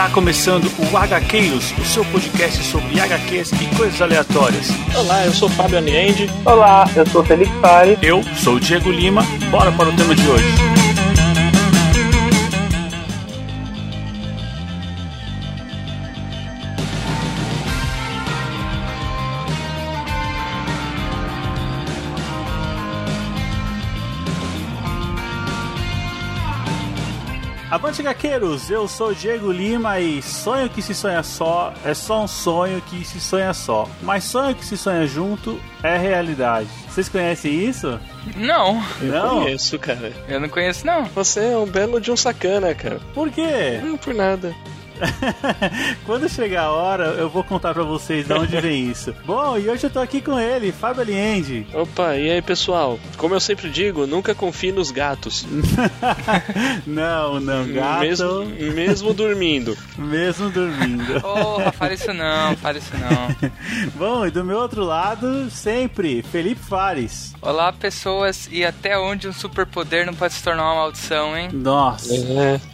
Está começando o HQs, o seu podcast sobre HQs e coisas aleatórias. Olá, eu sou Fábio Aniende. Olá, eu sou Felipe Pari. Eu sou o Diego Lima. Bora para o tema de hoje. Gaqueiros, eu sou o Diego Lima e sonho que se sonha só é só um sonho que se sonha só. Mas sonho que se sonha junto é realidade. Vocês conhecem isso? Não. Eu Não? conheço, cara. Eu não conheço, não. Você é um belo de um sacana, cara. Por quê? Não por nada. Quando chegar a hora, eu vou contar pra vocês de onde vem isso. Bom, e hoje eu tô aqui com ele, Fábio Aliende. Opa, e aí, pessoal? Como eu sempre digo, nunca confie nos gatos. não, não, gato. Mesmo, mesmo dormindo. mesmo dormindo. Porra, fala isso não, fala isso não. Bom, e do meu outro lado, sempre, Felipe Fares. Olá, pessoas, e até onde um superpoder não pode se tornar uma maldição, hein? Nossa.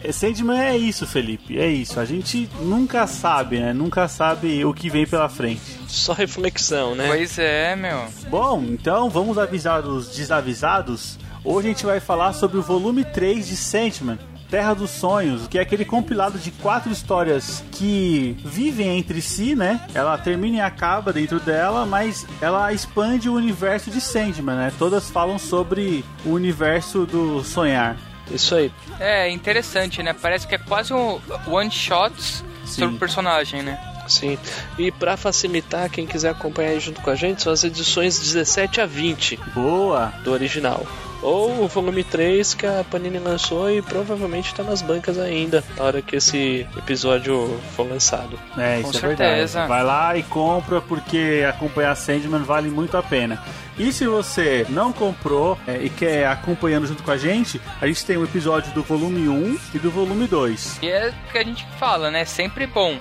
É. Sandman é isso, Felipe, é isso. A gente nunca sabe, né? Nunca sabe o que vem pela frente. Só reflexão, né? Pois é, meu. Bom, então vamos avisar os desavisados. Hoje a gente vai falar sobre o volume 3 de Sandman. Terra dos Sonhos, que é aquele compilado de quatro histórias que vivem entre si, né? Ela termina e acaba dentro dela, mas ela expande o universo de Sandman, né? Todas falam sobre o universo do sonhar. Isso aí. É interessante, né? Parece que é quase um one shots sobre o personagem, né? Sim. E pra facilitar, quem quiser acompanhar junto com a gente, são as edições 17 a 20 Boa! do original. Ou o volume 3 que a Panini lançou e provavelmente tá nas bancas ainda, na hora que esse episódio for lançado. É, Com isso é certeza. verdade. Vai lá e compra porque acompanhar Sandman vale muito a pena. E se você não comprou é, e quer acompanhando junto com a gente, a gente tem o episódio do volume 1 e do volume 2. E é o que a gente fala, né? Sempre bom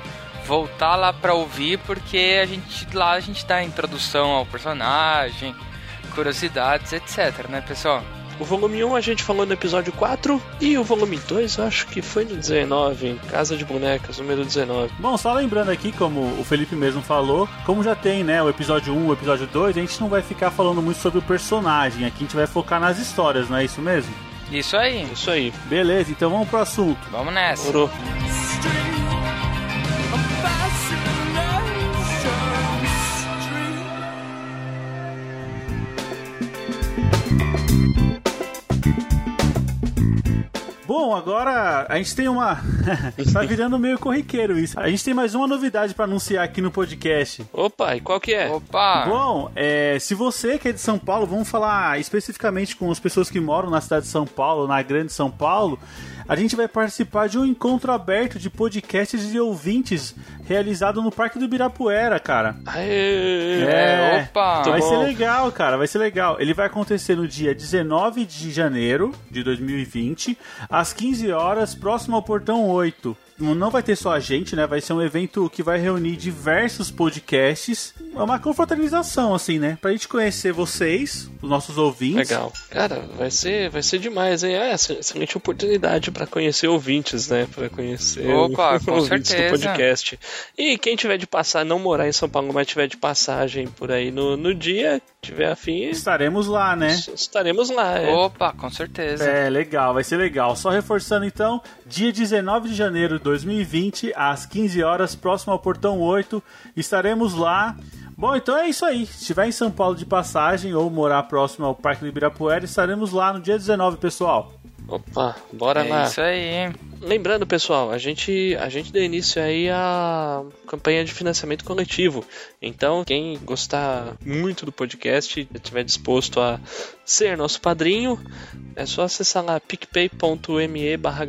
voltar lá pra ouvir, porque a gente lá a gente dá a introdução ao personagem, curiosidades, etc, né, pessoal? O volume 1 a gente falou no episódio 4 e o volume 2 eu acho que foi no 19, Casa de Bonecas, número 19. Bom, só lembrando aqui, como o Felipe mesmo falou, como já tem, né, o episódio 1 e o episódio 2, a gente não vai ficar falando muito sobre o personagem, aqui a gente vai focar nas histórias, não é isso mesmo? Isso aí. Isso aí, Beleza, então vamos pro assunto. Vamos nessa. morou. Bom, agora a gente tem uma. tá virando meio corriqueiro isso. A gente tem mais uma novidade pra anunciar aqui no podcast. Opa, e qual que é? Opa! Bom, é, se você que é de São Paulo, vamos falar especificamente com as pessoas que moram na cidade de São Paulo, na grande São Paulo. A gente vai participar de um encontro aberto de podcasts e ouvintes realizado no Parque do Ibirapuera, cara. Aê! É, opa! Vai ser legal, cara, vai ser legal. Ele vai acontecer no dia 19 de janeiro de 2020, às 15 horas, próximo ao portão 8. Não vai ter só a gente, né? Vai ser um evento que vai reunir diversos podcasts. É uma confraternização, assim, né? Pra gente conhecer vocês, os nossos ouvintes. Legal. Cara, vai ser, vai ser demais, hein? É, essa- excelente oportunidade pra conhecer ouvintes, né? Pra conhecer Opa, os com ouvintes do certeza. podcast. E quem tiver de passar, não morar em São Paulo, mas tiver de passagem por aí no, no dia, tiver afim, Estaremos lá, né? estaremos lá. É. Opa, com certeza. É, legal, vai ser legal. Só reforçando então, dia 19 de janeiro 2020, às 15 horas, próximo ao portão 8, estaremos lá. Bom, então é isso aí. Se estiver em São Paulo de passagem ou morar próximo ao Parque do Ibirapuera, estaremos lá no dia 19, pessoal. Opa, bora É lá. isso aí. Lembrando, pessoal, a gente, a gente deu início aí à campanha de financiamento coletivo. Então, quem gostar muito do podcast estiver disposto a ser nosso padrinho, é só acessar lá picpay.me barra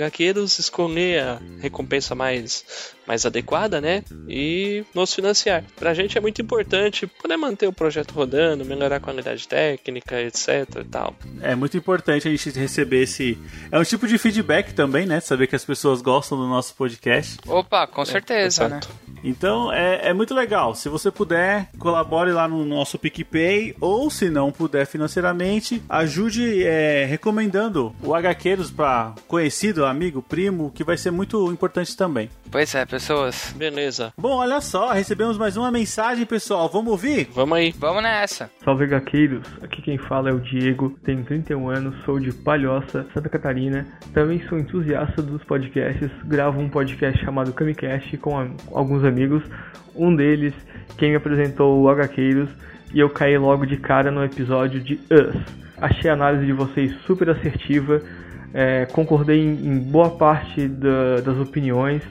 escolher a recompensa mais, mais adequada, né? E nos financiar. Pra gente é muito importante poder manter o projeto rodando, melhorar a qualidade técnica, etc e tal. É muito importante a gente receber esse. É um tipo de feedback também, né? Saber que as pessoas gostam do nosso podcast. Opa, com certeza, né? Então é, é muito legal. Se você puder, colabore lá no nosso PicPay ou se não puder financeiramente, ajude é, recomendando o HQueiros para conhecido, amigo, primo, que vai ser muito importante também. Pois é, pessoas. Beleza. Bom, olha só, recebemos mais uma mensagem, pessoal. Vamos ouvir? Vamos aí. Vamos nessa. Salve gaqueiros, aqui quem fala é o Diego, tenho 31 anos, sou de Palhoça, Santa Catarina. Também sou entusiasta dos podcasts, gravo um podcast chamado Camicast com alguns amigos. Um deles, quem me apresentou o HQueiros, e eu caí logo de cara no episódio de Us. Achei a análise de vocês super assertiva, é, concordei em, em boa parte da- das opiniões.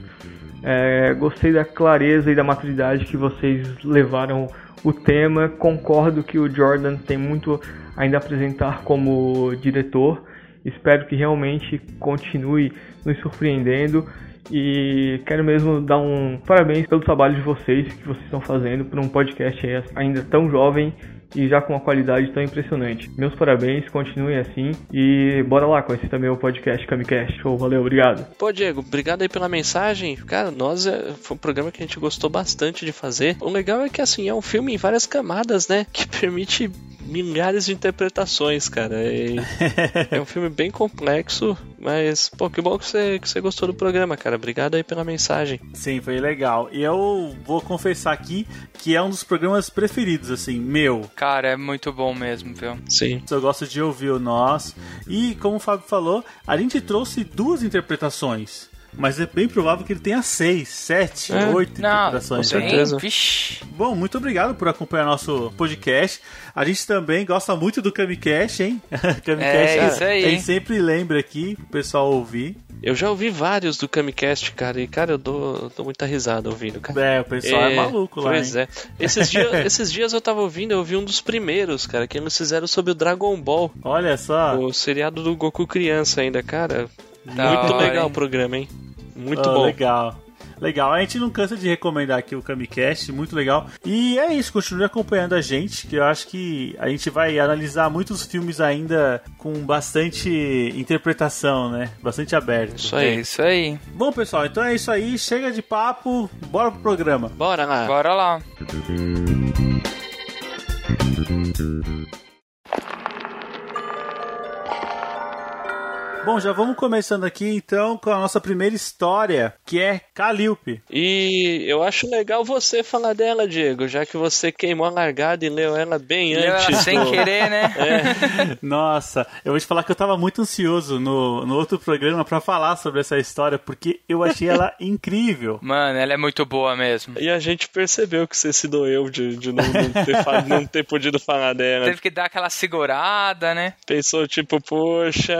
É, gostei da clareza e da maturidade que vocês levaram o tema. Concordo que o Jordan tem muito ainda a apresentar como diretor. Espero que realmente continue nos surpreendendo. E quero mesmo dar um parabéns pelo trabalho de vocês que vocês estão fazendo para um podcast ainda tão jovem e já com uma qualidade tão impressionante. Meus parabéns, continuem assim e bora lá conhecer também o podcast Camicast. Show, valeu, obrigado. Pô, Diego, obrigado aí pela mensagem. Cara, nós é, foi um programa que a gente gostou bastante de fazer. O legal é que, assim, é um filme em várias camadas, né? Que permite milhares de interpretações, cara. E é um filme bem complexo, mas, pô, que bom que você, que você gostou do programa, cara. Obrigado aí pela mensagem. Sim, foi legal. E eu vou confessar aqui que é um dos programas preferidos, assim, meu. Cara, é muito bom mesmo, viu? Sim. Eu gosto de ouvir o nós. E, como o Fábio falou, a gente trouxe duas interpretações. Mas é bem provável que ele tenha seis, sete, É, oito Não, interpretações. com certeza. Vixe. Bom, muito obrigado por acompanhar nosso podcast. A gente também gosta muito do Camicast, hein? Camicast, É, isso aí, a gente sempre lembra aqui pro pessoal ouvir. Eu já ouvi vários do Camicast, cara, e, cara, eu dou, dou muita risada ouvindo, cara. É, o pessoal é, maluco lá. Pois hein? é. Esses dias, esses dias eu tava ouvindo, eu vi um dos primeiros, cara, que eles fizeram sobre o Dragon Ball, Olha só. o seriado do Goku criança ainda, cara. Muito legal hein? o programa, hein? Muito Ah, bom. Legal. Legal, a gente não cansa de recomendar aqui o Camicast, muito legal. E é isso, continue acompanhando a gente, que eu acho que a gente vai analisar muitos filmes ainda com bastante interpretação, né? Bastante aberto. Isso É aí. isso aí. Bom, pessoal, então é isso aí. Chega de papo, bora pro programa. Bora lá. Bora lá. Bom, já vamos começando aqui então com a nossa primeira história, que é Calliope. E eu acho legal você falar dela, Diego, já que você queimou a largada e leu ela bem Leu ela antes. sem do- querer, né? Nossa, eu vou te falar que eu tava muito ansioso no, no outro programa pra falar sobre essa história, porque eu achei ela incrível. Mano, ela é muito boa mesmo. E a gente percebeu que você se doeu de, de não, não ter, fa- não ter podido falar dela. Teve que dar aquela segurada, né? Pensou tipo, poxa.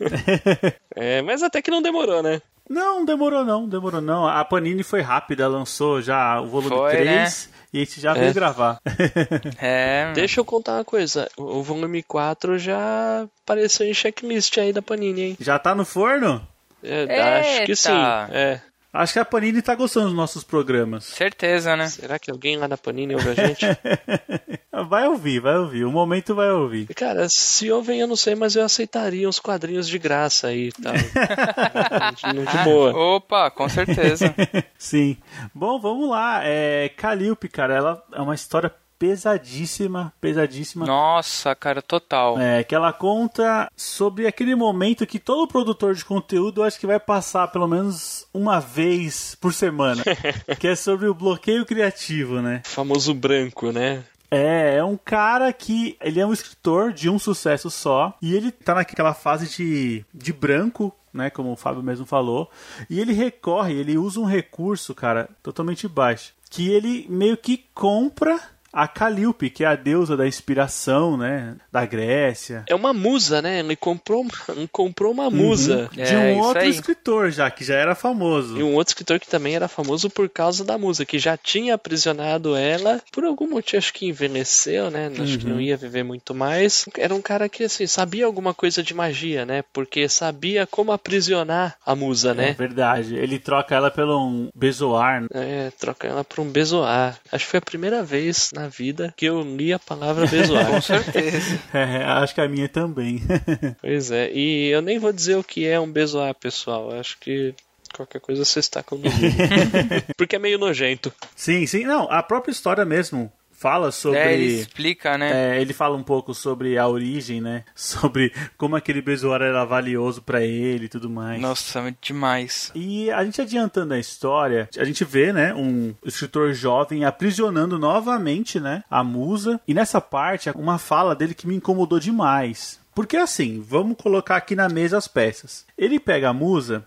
é, mas até que não demorou, né? Não, demorou não, demorou não. A Panini foi rápida, lançou já o volume Foi, 3 e a gente já veio gravar. É. Deixa eu contar uma coisa. O volume 4 já apareceu em checklist aí da Panini, hein? já tá no forno? É, acho que sim. É. Acho que a Panini tá gostando dos nossos programas. Certeza, né? Será que alguém lá da Panini ouve a gente? Vai ouvir, vai ouvir. O momento vai ouvir. Cara, se ouvem eu não sei, mas eu aceitaria uns quadrinhos de graça aí e tal. de, de boa. Opa, com certeza. Sim. Bom, vamos lá. É, Calliope, cara, ela é uma história pesadíssima, pesadíssima. Nossa, cara, total. É, que ela conta sobre aquele momento que todo produtor de conteúdo acho que vai passar pelo menos uma vez por semana. que é sobre o bloqueio criativo, né? Famoso branco, né? É, é um cara que ele é um escritor de um sucesso só e ele tá naquela fase de, de branco, né, como o Fábio mesmo falou, e ele recorre, ele usa um recurso, cara, totalmente baixo, que ele meio que compra a Calliope, que é a deusa da inspiração, né, da Grécia. É uma musa, né? Ele comprou uma, ele comprou uma musa. De É, um outro aí. escritor já, que já era famoso. E um outro escritor que também era famoso por causa da musa, que já tinha aprisionado ela, por algum motivo, acho que envelheceu, né? Acho que não ia viver muito mais. Era um cara que, assim, sabia alguma coisa de magia, né? Porque sabia como aprisionar a musa, É né? verdade. Ele troca ela pelo um bezoar. né? É, troca ela por um bezoar. Acho que foi a primeira vez na vida que eu li a palavra bezoar. Com certeza. É, acho que a minha também. pois é, e eu nem vou dizer o que é um bezoar, pessoal. Acho que Qualquer coisa você está com Porque é meio nojento. Sim, sim. Não, a própria história mesmo fala sobre. É, ele explica, né? É, ele fala um pouco sobre a origem, né? Sobre como aquele besouro era valioso para ele e tudo mais. Nossa, demais. E a gente adiantando a história, a gente vê, né, um escritor jovem aprisionando novamente, né, a musa. E nessa parte, uma fala dele que me incomodou demais. Porque assim, vamos colocar aqui na mesa as peças. Ele pega a musa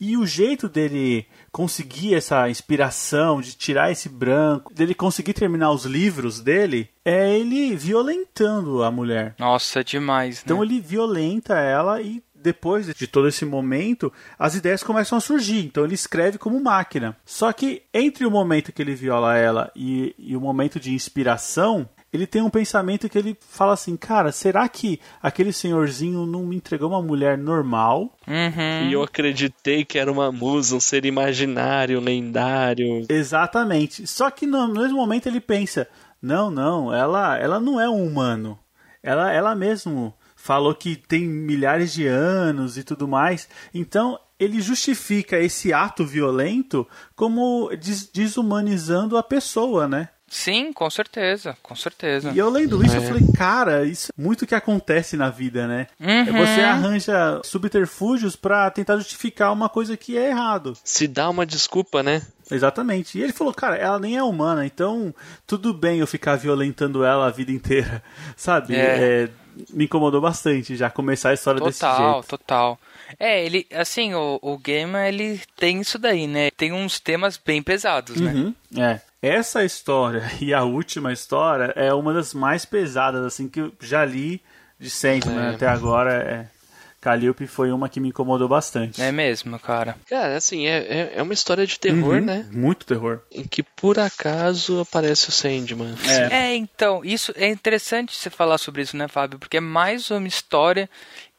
e o jeito dele conseguir essa inspiração, de tirar esse branco, dele conseguir terminar os livros dele, é ele violentando a mulher. Nossa, demais. Né? Então ele violenta ela e depois de todo esse momento, as ideias começam a surgir. Então ele escreve como máquina. Só que entre o momento que ele viola ela e, e o momento de inspiração, ele tem um pensamento que ele fala assim, cara, será que aquele senhorzinho não me entregou uma mulher normal? Uhum. E eu acreditei que era uma musa, um ser imaginário, lendário. Exatamente. Só que no mesmo momento ele pensa, não, não, ela, ela não é um humano. Ela, ela mesmo falou que tem milhares de anos e tudo mais. Então ele justifica esse ato violento como desumanizando a pessoa, né? Sim, com certeza, com certeza. E eu lendo isso, é. eu falei, cara, isso é muito que acontece na vida, né? Uhum. Você arranja subterfúgios para tentar justificar uma coisa que é errado. Se dá uma desculpa, né? Exatamente. E ele falou, cara, ela nem é humana, então tudo bem eu ficar violentando ela a vida inteira, sabe? É. É, me incomodou bastante já começar a história total, desse jeito. Total, total. É, ele, assim, o, o game, ele tem isso daí, né? Tem uns temas bem pesados, uhum, né? É. Essa história e a última história é uma das mais pesadas, assim, que eu já li de sempre, é. né? Até agora, é... Calliope foi uma que me incomodou bastante. É mesmo, cara. Cara, assim, é, é uma história de terror, Uhum, né? Muito terror. Em que por acaso aparece o Sandman. É. É, então, isso é interessante você falar sobre isso, né, Fábio? Porque é mais uma história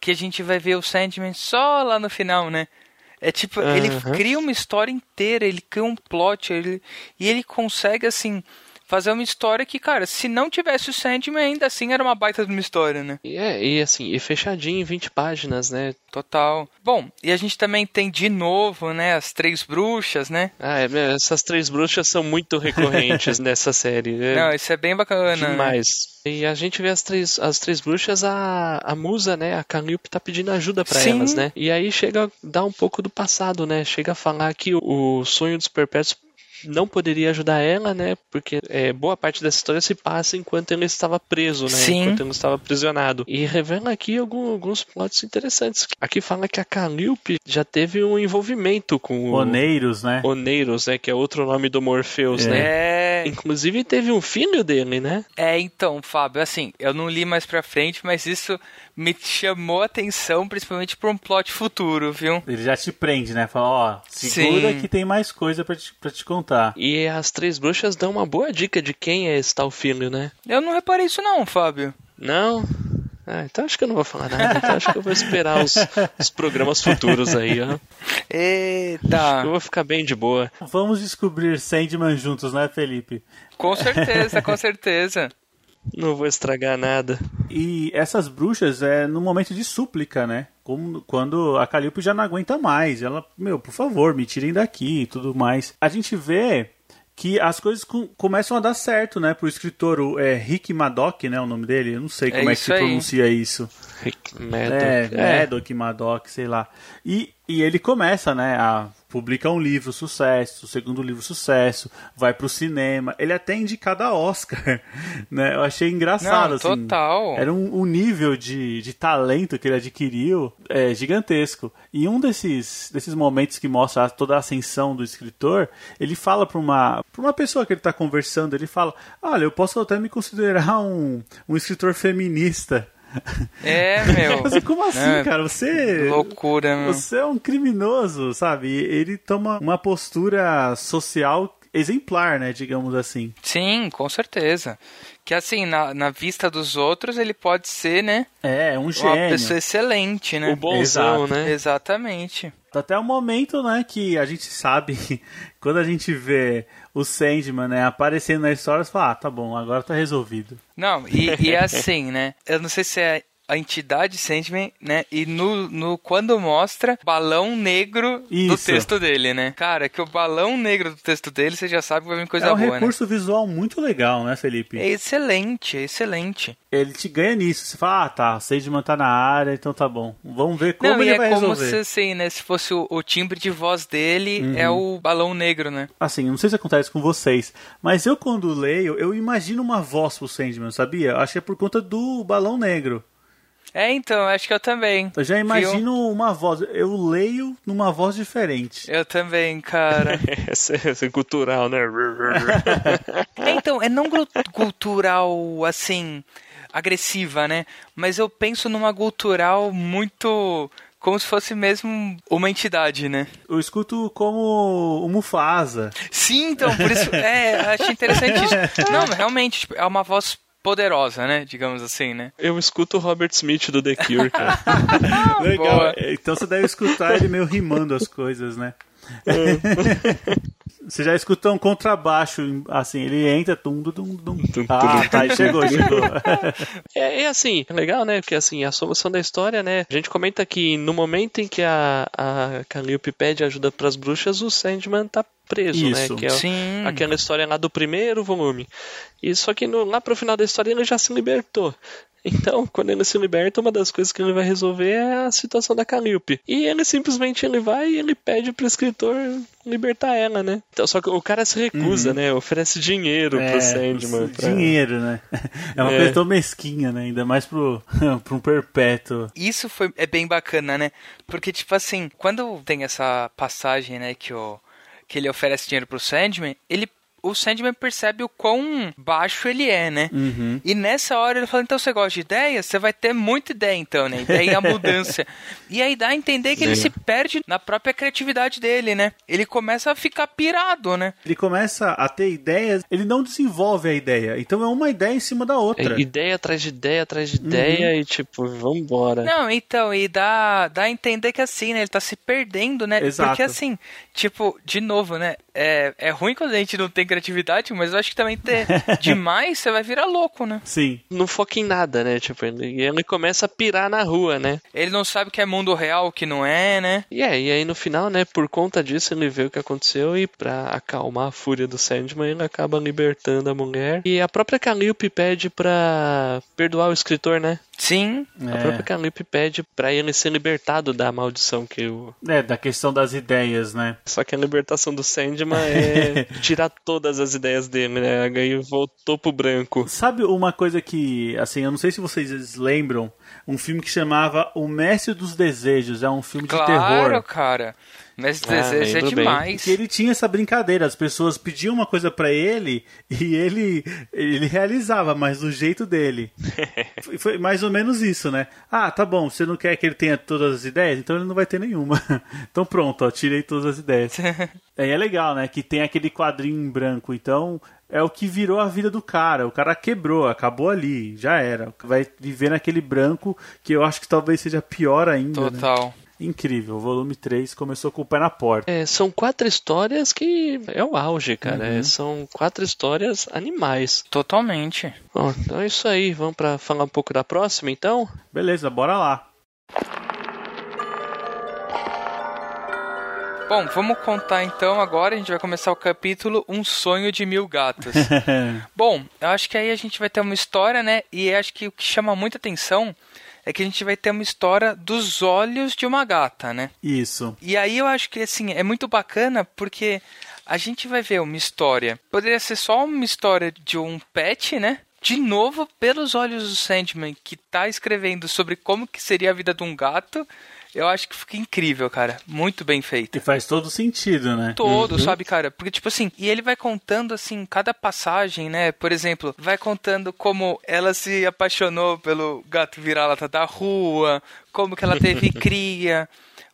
que a gente vai ver o Sandman só lá no final, né? É tipo, ele Aham. cria uma história inteira, ele cria um plot, ele, e ele consegue, assim, fazer uma história que, cara, se não tivesse o Sandman, ainda assim era uma baita de uma história, né? E é, e assim, e fechadinho em 20 páginas, né? Total. Bom, e a gente também tem de novo, né, as três bruxas, né? Ah, é, essas três bruxas são muito recorrentes nessa série. É Não, isso é bem bacana. né? demais. E a gente vê as três, as três bruxas, a, a musa, né? A Calliope tá pedindo ajuda pra Sim. elas, né? E aí chega a dar um pouco do passado, né? Chega a falar que o, o sonho dos perpétuos não poderia ajudar ela, né? Porque é, boa parte dessa história se passa enquanto ele estava preso, né? Sim. Enquanto ele estava aprisionado. E revela aqui algum- alguns plots interessantes. Aqui fala que a Calliope já teve um envolvimento com o Oneiros, né? Oneiros, né? Que é outro nome do Morpheus, É. né? É, Inclusive teve um filho dele, né? é, então, Fábio, assim, eu não li mais pra frente, mas isso me chamou a atenção, principalmente pra um plot futuro, viu? Ele já te prende, né? Fala, ó, segura Sim. que tem mais coisa pra te, pra te contar. E as três bruxas dão uma boa dica de quem é esse tal filho, né? Eu não reparei isso não, Fábio. Não? Ah, então acho que eu não vou falar nada. Então acho que eu vou esperar os, os programas futuros aí, ó. Eita, Eu vou ficar bem de boa. Vamos descobrir Sandman juntos, né, Felipe? com certeza, com certeza. Não vou estragar nada. E essas bruxas é no momento de súplica, né? Como, quando a Calliope já não aguenta mais. Ela, meu, por favor, me tirem daqui e tudo mais. A gente vê que as coisas com- começam a dar certo, né? Pro escritor, o é, Rick Madoc, né? O nome dele? Eu não sei É como é, que se aí. pronuncia isso. Rick Maddox. É, É, Madoc, Madoc, sei lá. E, e ele começa, né, a publica um livro, sucesso, o segundo livro, sucesso, vai pro cinema. Ele é até indicado a Oscar, né? Eu achei engraçado, Não, assim. total. Era um, um nível de, de talento que ele adquiriu é, gigantesco. E um desses, desses momentos que mostra toda a ascensão do escritor, ele fala pra uma, pra uma pessoa que ele tá conversando, ele fala, olha, eu posso até me considerar um, um escritor feminista. É, meu. Mas como assim, É, cara? Você. Loucura, meu. Você é um criminoso, sabe? Ele toma uma postura social exemplar, né? Digamos assim. Sim, com certeza. Que assim, na, na vista dos outros, ele pode ser, né? É, um Uma gênio. pessoa excelente, né? o bonzão, Exato. né? Exatamente. Até o momento, né, que a gente sabe, quando a gente vê o Sandman, né, aparecendo na história, você fala, ah, tá bom, agora tá resolvido. Não, e, e é assim, né? Eu não sei se é a entidade Sandman, né? E no, no quando mostra balão negro do Isso. texto dele, né? Cara, que o balão negro do texto dele, você já sabe que vai vir coisa é um boa, recurso visual muito legal, né, Felipe? né? É excelente, é excelente. Ele te ganha nisso. Você fala, ah, tá, Sandman tá na área, então tá bom. Vamos ver como Não, ele é vai como resolver. se assim, né? Se fosse o, o timbre de voz dele, é Uhum. o balão negro, né? Assim, não sei se acontece com vocês, mas eu quando leio, eu imagino uma voz pro Sandman, sabia? Acho que é por conta do balão negro. É, então, acho que eu também. Eu já imagino uma voz. Eu leio numa voz diferente. Eu também, cara. Esse, esse cultural, né? É, então, é não cultural, assim, agressiva, né? Mas eu penso numa cultural muito. Como se fosse mesmo uma entidade, né? Eu escuto como o Mufasa. Sim, então, por isso. É, achei interessante isso. Não, realmente, tipo, é uma voz poderosa, né? Digamos assim, né? Eu escuto o Robert Smith do The Cure, cara. Legal. boa. Então você deve escutar ele meio rimando as coisas, né? Você já escutou um contrabaixo, assim, ele entra, tum, tum, tum, tum. Ah, tá, chegou, chegou. É, é assim, é legal, né? Porque assim, a solução da história, né? A gente comenta que no momento em que a, a Calliope pede ajuda pras bruxas, o Sandman tá preso, Isso. né? Que é Sim. aquela história lá do primeiro volume. E só que no- lá pro final da história ele já se libertou. Então, quando ele se liberta, uma das coisas que ele vai resolver é a situação da Calliope. E ele simplesmente ele vai e ele pede pro escritor libertar ela, né? Então, só que o cara se recusa, né? Oferece dinheiro pro Sandman. pra- dinheiro, né? É uma É. coisa tão mesquinha, né? Ainda mais pro, pro um perpétuo. Isso foi, é bem bacana, né? Porque, tipo assim, quando tem essa passagem, né, que, o, que ele oferece dinheiro pro Sandman, ele, o Sandman percebe o quão baixo ele é, né? Uhum. E nessa hora ele fala, então você gosta de ideias? Você vai ter muita ideia, então, né? E daí a mudança. e aí dá a entender que ele se perde na própria criatividade dele, né? Ele começa a ficar pirado, né? Ele começa a ter ideias, ele não desenvolve a ideia. Então é uma ideia em cima da outra. É, ideia atrás de ideia atrás de ideia e tipo, vambora. Não, então, e dá, dá a entender que assim, né? Ele tá se perdendo, né? Exato. Porque assim, tipo, de novo, né? É, é ruim quando a gente não tem criatividade, mas eu acho que também ter demais, você vai virar louco, né? Sim. Não foca em nada, né? Tipo, ele, ele começa a pirar na rua, né? Ele não sabe o que é mundo real, o que não é, né? E é, e aí no final, né, por conta disso, ele vê o que aconteceu e pra acalmar a fúria do Sandman, ele acaba libertando a mulher. E a própria Calliope pede pra perdoar o escritor, né? Sim, A própria Calliope pede pra ele ser libertado da maldição que o... É, da questão das ideias, né? Só que a libertação do Sandman é tirar todas as ideias dele, né? Aí voltou pro branco. Sabe uma coisa que, assim, eu não sei se vocês lembram, um filme que chamava O Mestre dos Desejos, é um filme de claro, terror. cara. Mas Ah, desejo é bem. demais. Que ele tinha essa brincadeira, as pessoas pediam uma coisa pra ele e ele ele realizava, mas do jeito dele. foi, foi mais ou menos isso, né? Ah, tá bom, você não quer que ele tenha todas as ideias, então ele não vai ter nenhuma. então pronto, ó, tirei todas as ideias. Aí é legal, né? Que tem aquele quadrinho em branco, então é o que virou a vida do cara. O cara quebrou, acabou ali, já era. Vai viver naquele branco que eu acho que talvez seja pior ainda. né? Incrível, o volume 3 começou com o pé na porta. É, são quatro histórias que é o auge, cara. É, são quatro histórias animais. Totalmente. Bom, então é isso aí. Vamos pra falar um pouco da próxima, então? Beleza, bora lá. Bom, vamos contar então agora. A gente vai começar o capítulo Um Sonho de Mil Gatos. Bom, eu acho que aí a gente vai ter uma história, né? E acho que o que chama muita atenção é que a gente vai ter uma história dos olhos de uma gata, né? Isso. E aí eu acho que assim, é muito bacana porque a gente vai ver uma história. Poderia ser só uma história de um pet, né? De novo, pelos olhos do Sandman, que tá escrevendo sobre como que seria a vida de um gato. Eu acho que fica incrível, cara. Muito bem feito E faz todo sentido, né? todo, sabe, cara? Porque, tipo assim, e ele vai contando, assim, cada passagem, né? Por exemplo, vai contando como ela se apaixonou pelo gato vira-lata da rua, como que ela teve cria.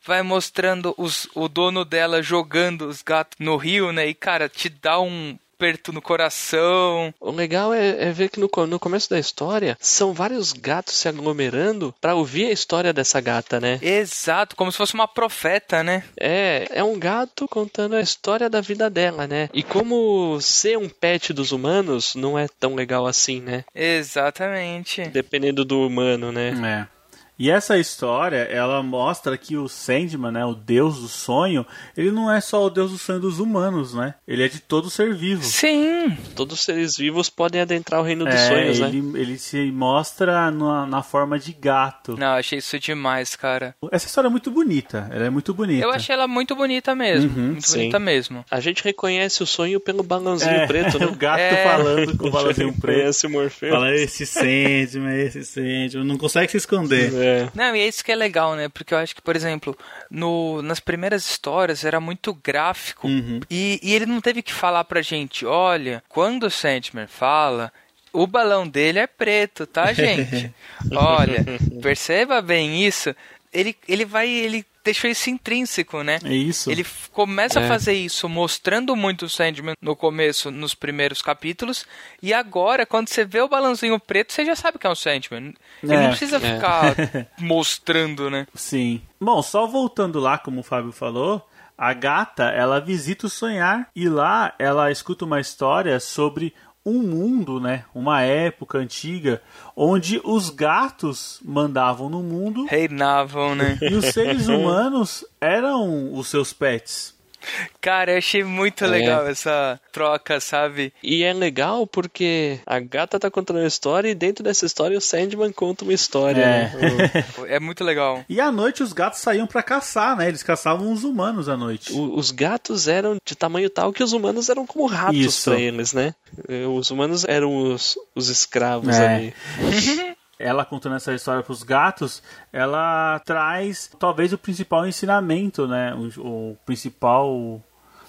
Vai mostrando os, o dono dela jogando os gatos no rio, né? E, cara, te dá um, aperto no coração. O legal é, é ver que no, no começo da história são vários gatos se aglomerando pra ouvir a história dessa gata, né? Exato, como se fosse uma profeta, né? É, é um gato contando a história da vida dela, né? E como ser um pet dos humanos não é tão legal assim, né? Exatamente. Dependendo do humano, né? É. E essa história, ela mostra que o Sandman, né, o deus do sonho, ele não é só o deus do sonho dos humanos, né? Ele é de todo ser vivo. Sim. Todos os seres vivos podem adentrar o reino dos É, sonhos, né? ele, ele se mostra na, na forma de gato. Não, achei isso demais, cara. Essa história é muito bonita. Ela é muito bonita. Eu achei ela muito bonita mesmo. Uhum, muito sim. bonita mesmo. A gente reconhece o sonho pelo balãozinho É, preto, né? o gato É. falando com o balãozinho preto. O Morfeu. Fala esse Sandman, esse Sandman. Não consegue se esconder. É. Não, e é isso que é legal, né? Porque eu acho que, por exemplo, no, nas primeiras histórias era muito gráfico. Uhum. E, e ele não teve que falar pra gente, olha, quando o Sandman fala, o balão dele é preto, tá, gente? olha, perceba bem isso. Ele, ele vai, ele deixou isso intrínseco, né? É isso. Ele começa a É. fazer isso mostrando muito o Sandman no começo, nos primeiros capítulos, e agora, quando você vê o balãozinho preto, você já sabe que é um Sandman. Ele É. não precisa É. ficar mostrando, né? Sim. Bom, só voltando lá, como o Fábio falou, a gata, ela visita o sonhar e lá ela escuta uma história sobre um mundo, né? Uma época antiga onde os gatos mandavam no mundo Reinavam, né? e os seres humanos eram os seus pets. Cara, eu achei muito É. legal essa troca, sabe? E é legal porque a gata tá contando uma história e dentro dessa história o Sandman conta uma história. É. né? É muito legal. E à noite os gatos saíam pra caçar, né? Eles caçavam os humanos à noite. O- os gatos eram de tamanho tal que os humanos eram como ratos Isso. pra eles, né? Eh, Os humanos eram os, os escravos É. ali. ela contando essa história para os gatos, ela traz talvez o principal ensinamento, né? O, o principal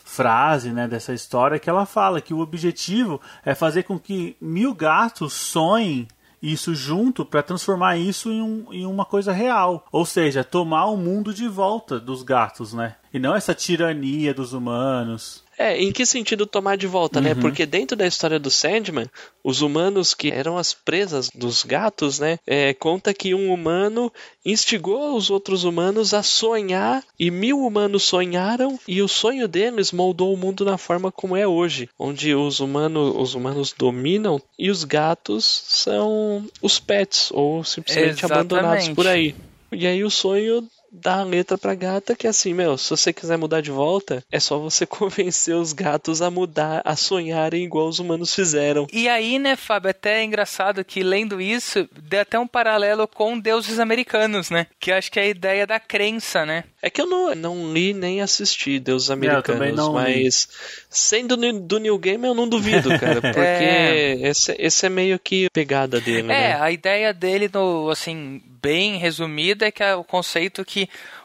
frase, né, dessa história que ela fala que o objetivo é fazer com que mil gatos sonhem isso junto para transformar isso em, um, em uma coisa real, ou seja, tomar o mundo de volta dos gatos, né? E não essa tirania dos humanos. É, em que sentido tomar de volta, né? Uhum. Porque dentro da história do Sandman, os humanos que eram as presas dos gatos, né? é, conta que um humano instigou os outros humanos a sonhar e mil humanos sonharam e o sonho deles moldou o mundo na forma como é hoje, onde os humanos, os humanos dominam e os gatos são os pets ou simplesmente Exatamente. abandonados por aí. E aí o sonho dá a letra pra gata que é assim, meu, se você quiser mudar de volta, é só você convencer os gatos a mudar, a sonharem igual os humanos fizeram. E aí, né, Fábio, até é engraçado que lendo isso, deu até um paralelo com deuses americanos, né? Que eu acho que é a ideia da crença, né? É que eu não, não li nem assisti Deuses Americanos, não li. mas sendo ni- do New Game eu não duvido, cara, porque É. esse, esse é meio que pegada dele, É, né? a ideia dele, no, assim, bem resumida, é que é o conceito que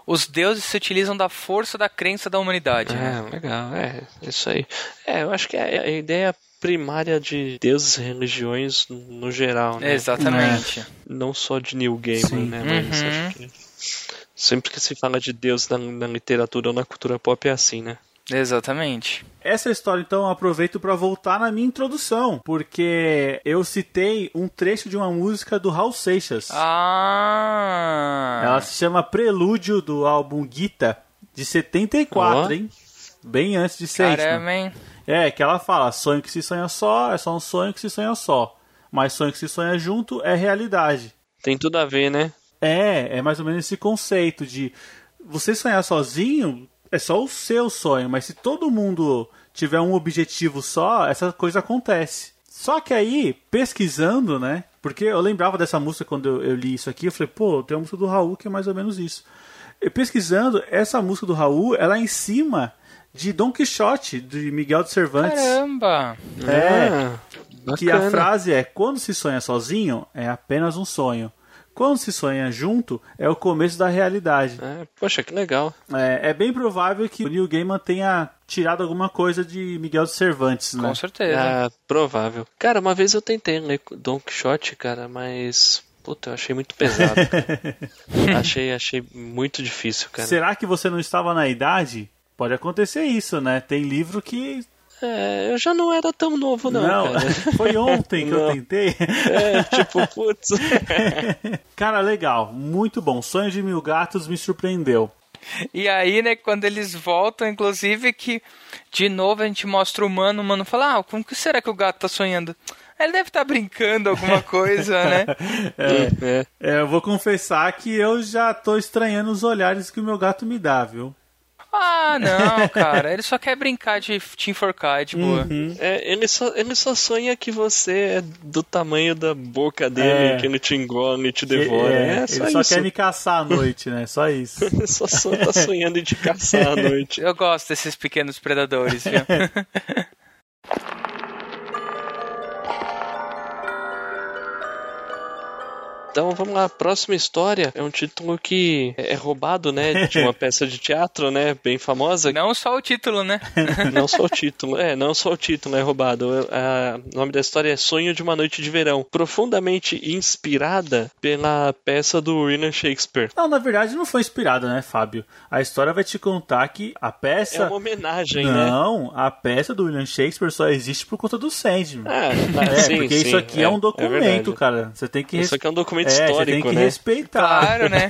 os deuses se utilizam da força da crença da humanidade. né? É, legal, é, isso aí. É, eu acho que é a ideia primária de deuses e religiões no geral, né? Exatamente. não só de New Game, Sim. né? Mas Uhum. acho que sempre que se fala de Deus na, na literatura ou na cultura pop é assim, né? Exatamente. Essa história, então, eu aproveito para voltar na minha introdução, porque eu citei um trecho de uma música do Raul Seixas. Ah! Ela se chama Prelúdio do álbum Gita, de 74, Ó. hein? Bem antes de Sandman. Caramba, hein? É, que ela fala, sonho que se sonha só, é só um sonho que se sonha só. Mas sonho que se sonha junto é realidade. Tem tudo a ver, né? É, é mais ou menos esse conceito de você sonhar sozinho é só o seu sonho, mas se todo mundo tiver um objetivo só, essa coisa acontece. Só que aí, pesquisando, né? Porque eu lembrava dessa música quando eu, eu li isso aqui, eu falei, pô, tem uma música do Raul que é mais ou menos isso. E pesquisando, essa música do Raul, ela é em cima de Don Quixote, de Miguel de Cervantes. Caramba! É, Ah, que a frase é: quando se sonha sozinho, é apenas um sonho. Quando se sonha junto, é o começo da realidade. É, poxa, que legal. É, é bem provável que o Neil Gaiman tenha tirado alguma coisa de Miguel de Cervantes, né? Com certeza. Ah, provável. Cara, uma vez eu tentei ler Don Quixote, cara, mas. Puta, eu achei muito pesado. cara. achei, achei muito difícil, cara. Será que você não estava na idade? Pode acontecer isso, né? Tem livro que É, eu já não era tão novo, não, Não, cara. foi ontem que eu Não. tentei. É, tipo, putz. Cara, legal, muito bom. Sonho de Mil Gatos me surpreendeu. E aí, né, quando eles voltam, inclusive, que de novo a gente mostra o humano, o humano fala, ah, como que será que o gato tá sonhando? Ele deve estar brincando alguma coisa, né? É. É, eu vou confessar que eu já tô estranhando os olhares que o meu gato me dá, viu? Ah, não, cara, ele só quer brincar de te enforcar, de boa. É, ele, só, ele só sonha que você é do tamanho da boca dele, É. que ele te engole e te devora. É, É, só ele só isso. quer me caçar à noite, né? Só isso. Ele só, só tá sonhando em te caçar à noite. Eu gosto desses pequenos predadores, viu? Então vamos lá, próxima história é um título que é roubado, né, de uma peça de teatro, né, bem famosa. Não só o título, né? Não só o título, é, não só o título é roubado. É, O nome da história é Sonho de uma Noite de Verão, profundamente inspirada pela peça do William Shakespeare. Não, na verdade não foi inspirada, né, Fábio? A história vai te contar que a É peça. uma homenagem, né? Não, a peça do William Shakespeare só existe por conta do Sandman. Ah, É, sim, porque isso sim, aqui é, um documento, verdade. cara. Você tem que Isso aqui é um documento é, você tem histórico, que né? respeitar. Claro, né?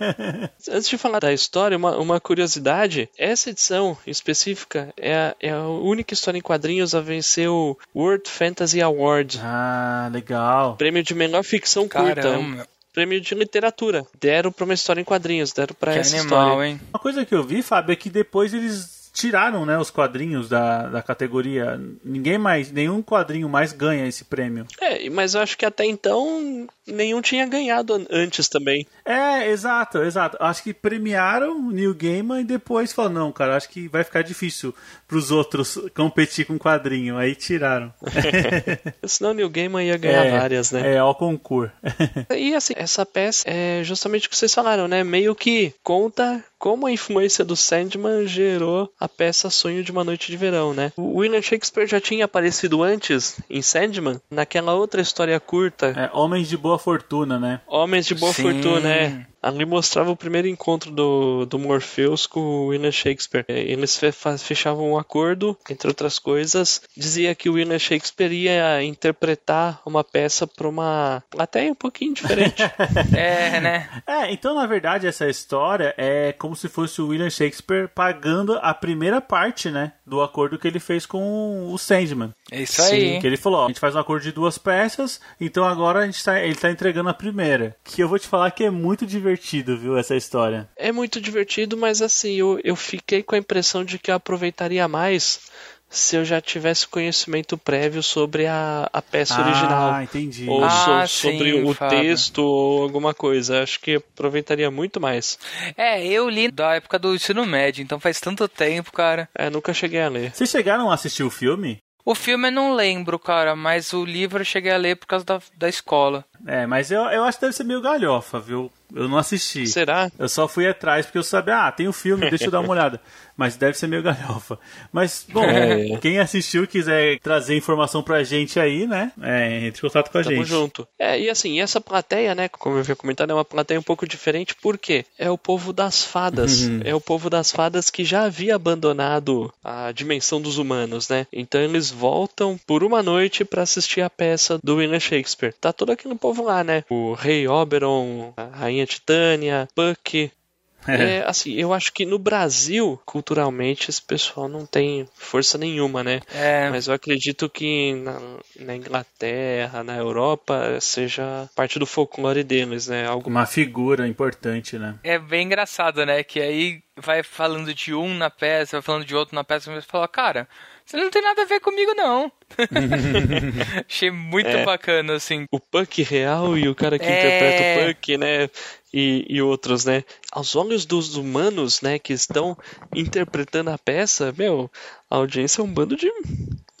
Antes de falar da história, uma, uma curiosidade: essa edição específica é a, é a única história em quadrinhos a vencer o World Fantasy Award. Ah, legal. Prêmio de melhor ficção curta. Caramba, Prêmio de literatura. Deram pra uma história em quadrinhos, deram pra que essa animal, história. hein? Uma coisa que eu vi, Fábio, é que depois eles tiraram, né, os quadrinhos da, da categoria. Ninguém mais, nenhum quadrinho mais ganha esse prêmio. É, mas eu acho que até então nenhum tinha ganhado an- antes também. É, exato, exato. Acho que premiaram o Neil Gaiman e depois falaram, não, cara, acho que vai ficar difícil pros outros competir com quadrinho. Aí tiraram. Senão o Neil Gaiman ia ganhar é, várias, né? É, ao concurso. E assim, essa peça é justamente o que vocês falaram, né? Meio que conta como a influência do Sandman gerou a peça Sonho de uma Noite de Verão, né? O William Shakespeare já tinha aparecido antes em Sandman, naquela outra história curta, é, Homens de Boa Fortuna, né? Homens de Boa Sim. Fortuna, né? Ali mostrava o primeiro encontro do, do Morpheus com o William Shakespeare. Eles fechavam um acordo, entre outras coisas, dizia que o William Shakespeare ia interpretar uma peça para uma plateia um pouquinho diferente. É, né? É, então na verdade essa história é como se fosse o William Shakespeare pagando a primeira parte, né, do acordo que ele fez com o Sandman. É isso Sim, aí. Que ele falou, ó, a gente faz um acordo de duas peças, então agora a gente tá, ele tá entregando a primeira. Que eu vou te falar que é muito divertido, viu, essa história. É muito divertido, mas assim, eu, eu fiquei com a impressão de que eu aproveitaria mais se eu já tivesse conhecimento prévio sobre a, a peça original. Ah, entendi. Ou Ah, so- sobre sim, o Fábio. texto ou alguma coisa. Acho que aproveitaria muito mais. É, eu li da época do ensino médio, então faz tanto tempo, cara. É, nunca cheguei a ler. Vocês chegaram a assistir o filme? O filme eu não lembro, cara, mas o livro eu cheguei a ler por causa da, da escola. É, mas eu, eu acho que deve ser meio galhofa, viu? Eu não assisti. Será? Eu só fui atrás porque eu sabia, ah, tem o filme, deixa eu dar uma olhada. Mas deve ser meio galhofa. Mas, bom, É. quem assistiu quiser trazer informação pra gente aí, né? É, entre em contato com a Tamo gente. junto. É, e assim, e essa plateia, né, como eu havia comentado, é uma plateia um pouco diferente, porque é o povo das fadas. Uhum. é o povo das fadas que já havia abandonado a dimensão dos humanos, né? Então eles voltam por uma noite pra assistir a peça do William Shakespeare. Tá todo aquele povo lá, né? O rei Oberon, a rainha Titânia, Puck, é, assim, eu acho que no Brasil, culturalmente, esse pessoal não tem força nenhuma, né? É, Mas eu acredito que na, na Inglaterra, na Europa, seja parte do folclore deles, né? Algo Uma figura importante, né? é bem engraçado, né? Que aí vai falando de um na peça, vai falando de outro na peça, e você fala, cara, você não tem nada a ver comigo, não. Achei muito É. bacana, assim. o Puck real e o cara que É. interpreta o Puck, né? E, e outros, né? Aos olhos dos humanos, né, que estão interpretando a peça, meu, a audiência é um bando de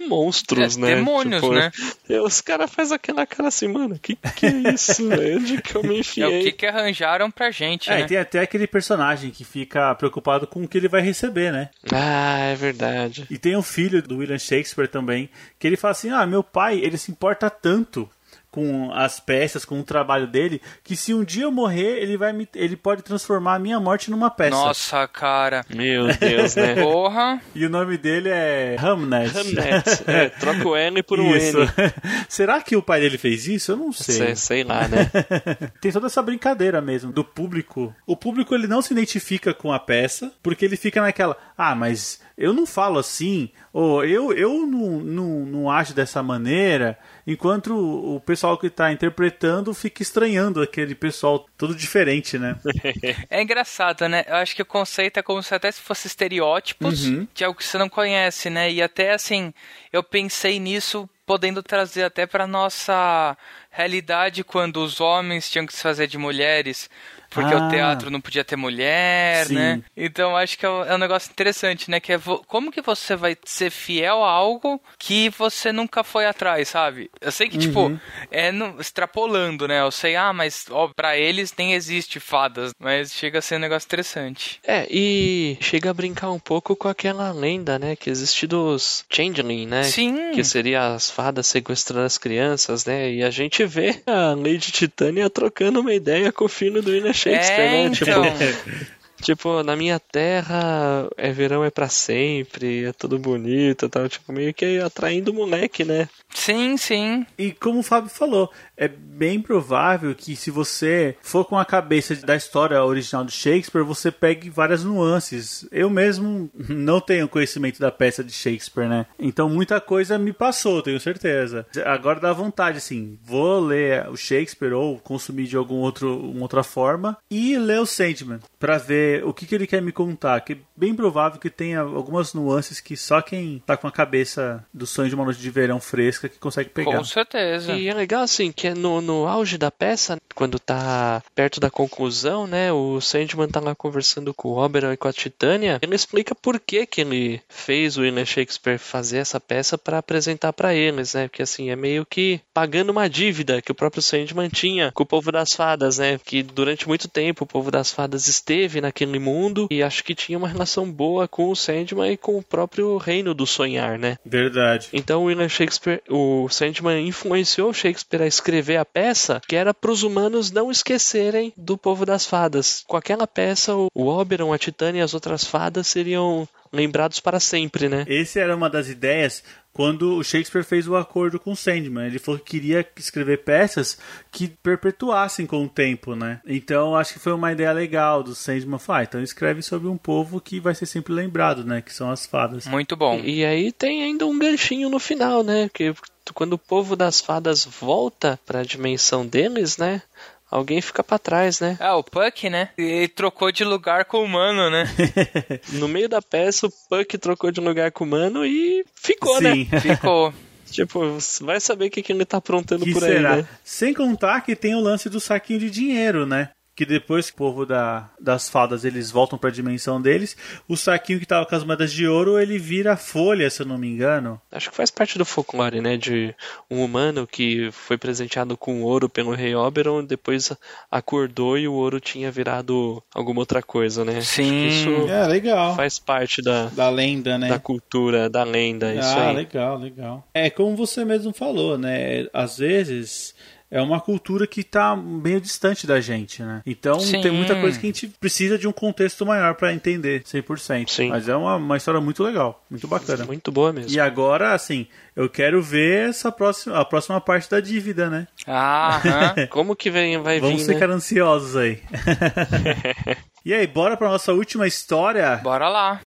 monstros, É, né? demônios, né? e Os caras fazem aquela cara assim, mano, que que é isso, velho? Onde que eu me É enfiei? o que, que arranjaram pra gente, É, né? e tem até aquele personagem que fica preocupado com o que ele vai receber, né? Ah, é verdade. E tem um filho do William Shakespeare também, que ele fala assim: Ah, meu pai, ele se importa tanto com as peças, com o trabalho dele, que se um dia eu morrer, ele vai me, ele pode transformar a minha morte numa peça. Nossa, cara. Meu Deus, né? Porra. E o nome dele é Hamnet. Hamnet. É, troca o N por um Isso. N. Será que o pai dele fez isso? Eu não sei. Sei, sei lá, né? Tem toda essa brincadeira mesmo do público. O público ele não se identifica com a peça, porque ele fica naquela, ah, mas eu não falo assim, ou eu, eu não, não, não acho dessa maneira, enquanto o, o pessoal que está interpretando fica estranhando aquele pessoal todo diferente, né? É engraçado, né? Eu acho que o conceito é como se até se fosse estereótipos Uhum. de algo que você não conhece, né? E até assim, eu pensei nisso podendo trazer até para nossa realidade quando os homens tinham que se fazer de mulheres, porque Ah. o teatro não podia ter mulher, Sim. né? Então acho que é um, é um negócio interessante, né? Que é vo- como que você vai ser fiel a algo que você nunca foi atrás, sabe? Eu sei que, Uhum. tipo, é no- extrapolando, né? Eu sei, ah, mas ó, pra eles nem existe fadas, mas chega a ser um negócio interessante. É, e chega a brincar um pouco com aquela lenda, né, que existe dos Changeling, né? Sim. Que seria as fadas sequestrando as crianças, né? E a gente vê a Lady Titânia trocando uma ideia com o filho do William Shakespeare, É, né? então. Tipo, tipo, na minha terra é verão é pra sempre, é tudo bonito e tal. Tipo, meio que atraindo o moleque, né? Sim, sim. E como o Fábio falou, é bem provável que se você for com a cabeça da história original de Shakespeare, você pegue várias nuances. Eu mesmo não tenho conhecimento da peça de Shakespeare, né? Então muita coisa me passou, tenho certeza. Agora dá vontade, assim, vou ler o Shakespeare ou consumir de algum outro, uma outra forma e ler o Sandman pra ver o que, que ele quer me contar. Que é bem provável que tenha algumas nuances que só quem tá com a cabeça do sonho de uma noite de verão fresca que consegue pegar. Com certeza. E é legal, assim, que no, no auge da peça, quando tá perto da conclusão, né? O Sandman tá lá conversando com o Oberon e com a Titânia. Ele explica por que que ele fez o William Shakespeare fazer essa peça pra apresentar pra eles, né? Porque, assim, é meio que pagando uma dívida que o próprio Sandman tinha com o povo das fadas, né? Que durante muito tempo o povo das fadas esteve naquele mundo e acho que tinha uma relação boa com o Sandman e com o próprio reino do sonhar, né? Verdade. Então o William Shakespeare, o Sandman influenciou Shakespeare a escrever a peça que era para os humanos não esquecerem do povo das fadas. Com aquela peça, o Oberon, a Titânia e as outras fadas seriam lembrados para sempre, né? Essa era uma das ideias quando o Shakespeare fez o acordo com o Sandman. Ele falou que queria escrever peças que perpetuassem com o tempo, né? Então acho que foi uma ideia legal do Sandman. Falar, ah, então escreve sobre um povo que vai ser sempre lembrado, né? Que são as fadas. Muito bom. E aí tem ainda um ganchinho no final, né? Que quando o povo das fadas volta para a dimensão deles, né? Alguém fica para trás, né? Ah, o Puck, né? Ele trocou de lugar com o humano, né? No meio da peça, o Puck trocou de lugar com o mano e ficou, né? Sim. Ficou. Tipo, vai saber o que, que ele tá aprontando que por aí, será? né? Sem contar que tem o lance do saquinho de dinheiro, né? Que depois que o povo da, das fadas eles voltam para a dimensão deles, o saquinho que tava com as moedas de ouro ele vira folha, se eu não me engano. Acho que faz parte do folclore, né? De um humano que foi presenteado com ouro pelo rei Oberon, depois acordou e o ouro tinha virado alguma outra coisa, né? Acho que Sim. Isso É, legal. faz parte da, Da lenda, né? da cultura, da lenda, isso ah, aí. legal, legal. É como você mesmo falou, né? Às vezes é uma cultura que tá meio distante da gente, né? Então Sim. tem muita coisa que a gente precisa de um contexto maior pra entender 100%. Sim. Mas é uma, uma história muito legal, muito bacana. Muito boa mesmo. E agora, assim, eu quero ver essa próxima, a próxima parte da dívida, né? Ah, aham. Como que vem, vai Vamos vir, né? ficar ansiosos aí. e aí, bora pra nossa última história? Bora lá.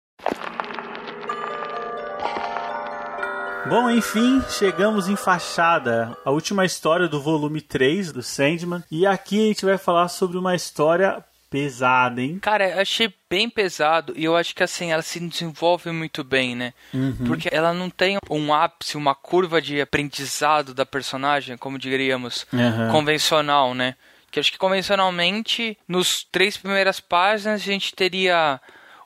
Bom, enfim, chegamos em Fachada, a última história do volume 3 do Sandman. E aqui a gente vai falar sobre uma história pesada, hein? Cara, eu achei bem pesado e eu acho que assim, ela se desenvolve muito bem, né? Porque ela não tem um ápice, uma curva de aprendizado da personagem, como diríamos, Aham. convencional, né? Que acho que convencionalmente, nos três primeiras páginas, a gente teria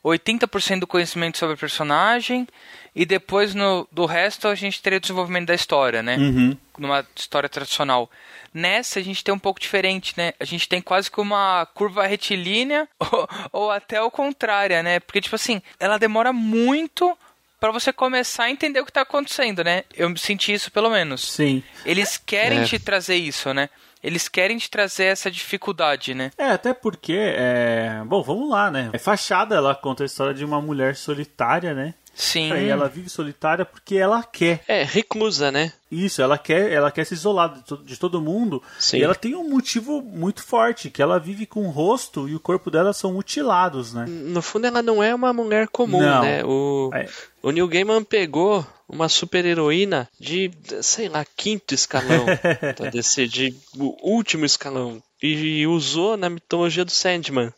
80% do conhecimento sobre a personagem e depois no, do resto a gente teria o desenvolvimento da história, né? Uhum. numa história tradicional. Nessa a gente tem um pouco diferente, né? A gente tem quase que uma curva retilínea ou, ou até o contrário, né? Porque, tipo assim, ela demora muito para você começar a entender o que tá acontecendo, né? Eu senti isso pelo menos. Sim. Eles querem É. te trazer isso, né? Eles querem te trazer essa dificuldade, né? É, até porque, é... bom, vamos lá, né? É fachada, ela conta a história de uma mulher solitária, né? Sim. E ela vive solitária porque ela quer. É, reclusa, né? Isso, ela quer, ela quer se isolar de, to- de todo mundo. Sim. E ela tem um motivo muito forte, que ela vive com o rosto e o corpo dela são mutilados, né? No fundo, ela não é uma mulher comum, Não. né? O, É. o Neil Gaiman pegou uma super-heroína de, sei lá, quinto escalão da DC, de o último escalão, e usou na mitologia do Sandman.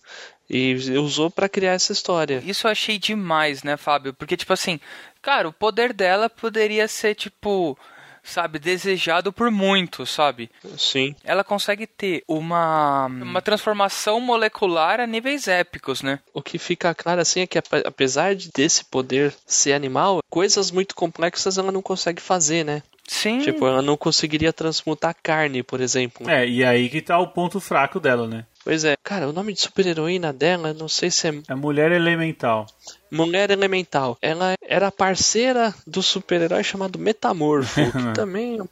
E usou pra criar essa história. Isso eu achei demais, né, Fábio? Porque, tipo assim, cara, o poder dela poderia ser, tipo, sabe, desejado por muitos, sabe? Sim. Ela consegue ter uma, uma transformação molecular a níveis épicos, né? O que fica claro assim é que ape- apesar de desse poder ser animal, coisas muito complexas ela não consegue fazer, né? Sim. Tipo, ela não conseguiria transmutar carne, por exemplo. É, e aí que tá o ponto fraco dela, né? Pois é. Cara, o nome de super-heroína dela, não sei se é É mulher elemental. Mulher Elemental. Ela era parceira do super-herói chamado Metamorfo, que também, é um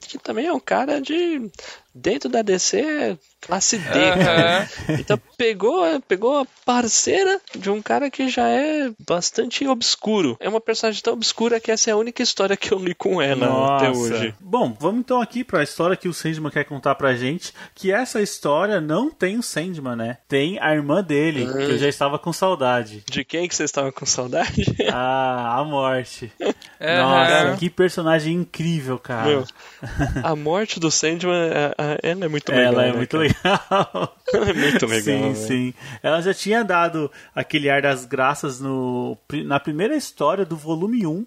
que também é um cara de dentro da DC classe D, cara. Então pegou, pegou a parceira de um cara que já é bastante obscuro. É uma personagem tão obscura que essa é a única história que eu li com ela até hoje. Bom, vamos então aqui pra história que o Sandman quer contar pra gente, que essa história não tem o Sandman, né? Tem a irmã dele, que eu já estava com saudade. De quem que você estava com saudade? Ah, a morte. Nossa, que personagem incrível, cara. Meu, a morte do Sandman, a- a- ela é muito legal. Ela é né, muito cara? legal. Ela é muito legal. sim, né? sim. Ela já tinha dado aquele ar das graças no, na primeira história do volume 1.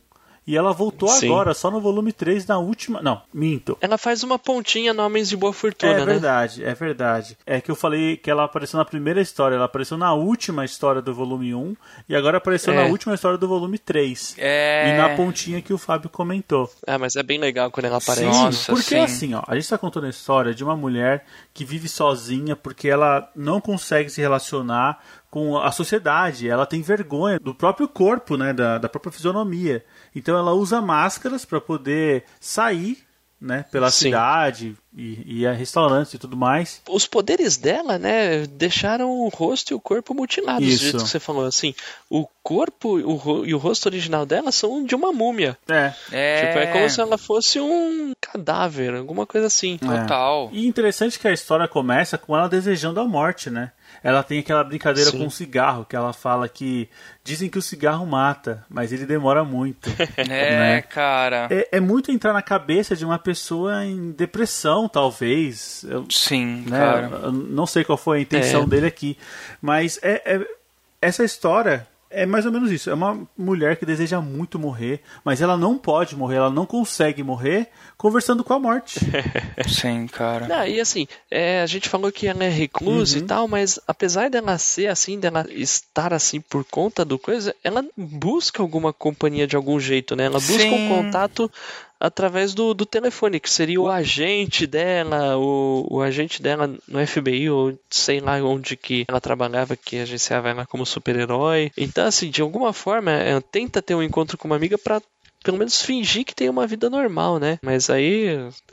E ela voltou Sim. agora, só no volume 3, na última. Não, minto. Ela faz uma pontinha no Homens de Boa Fortuna, É né? verdade, é verdade. É que eu falei que ela apareceu na primeira história, ela apareceu na última história do volume 1 e agora apareceu É. na última história do volume 3. É. E na pontinha que o Fábio comentou. Ah, mas é bem legal quando ela aparece. Sim, Nossa, porque sim. assim, ó, a gente tá contando a história de uma mulher que vive sozinha porque ela não consegue se relacionar com a sociedade, ela tem vergonha do próprio corpo, né, da, da própria fisionomia. Então ela usa máscaras para poder sair, né, pela Sim. cidade e, e a restaurantes e tudo mais. Os poderes dela, né, deixaram o rosto e o corpo mutilados, do Isso. jeito que você falou. Assim, o corpo o e o rosto original dela são de uma múmia. É, É. Tipo, é como se ela fosse um cadáver, alguma coisa assim. Total. E interessante que a história começa com ela desejando a morte, né? Ela tem aquela brincadeira Sim. com o cigarro, que ela fala que dizem que o cigarro mata, mas ele demora muito. É, né? cara. É, é muito entrar na cabeça de uma pessoa em depressão, talvez. Eu, Sim, né, cara. eu não sei qual foi a intenção É. dele aqui, mas é, é- essa história é mais ou menos isso. É uma mulher que deseja muito morrer, mas ela não pode morrer, ela não consegue morrer conversando com a morte. Sim, cara. Não, e assim, é, a gente falou que ela é reclusa Uhum. e tal, mas apesar dela ser assim, dela estar assim por conta do coisa, ela busca alguma companhia de algum jeito, né? Ela busca Sim. um contato através do, do telefone, que seria o agente dela, o, o agente dela no FBI, ou sei lá onde que ela trabalhava, que agenciava ela como super-herói. Então, assim, de alguma forma, ela tenta ter um encontro com uma amiga pra pelo menos fingir que tem uma vida normal, né? Mas aí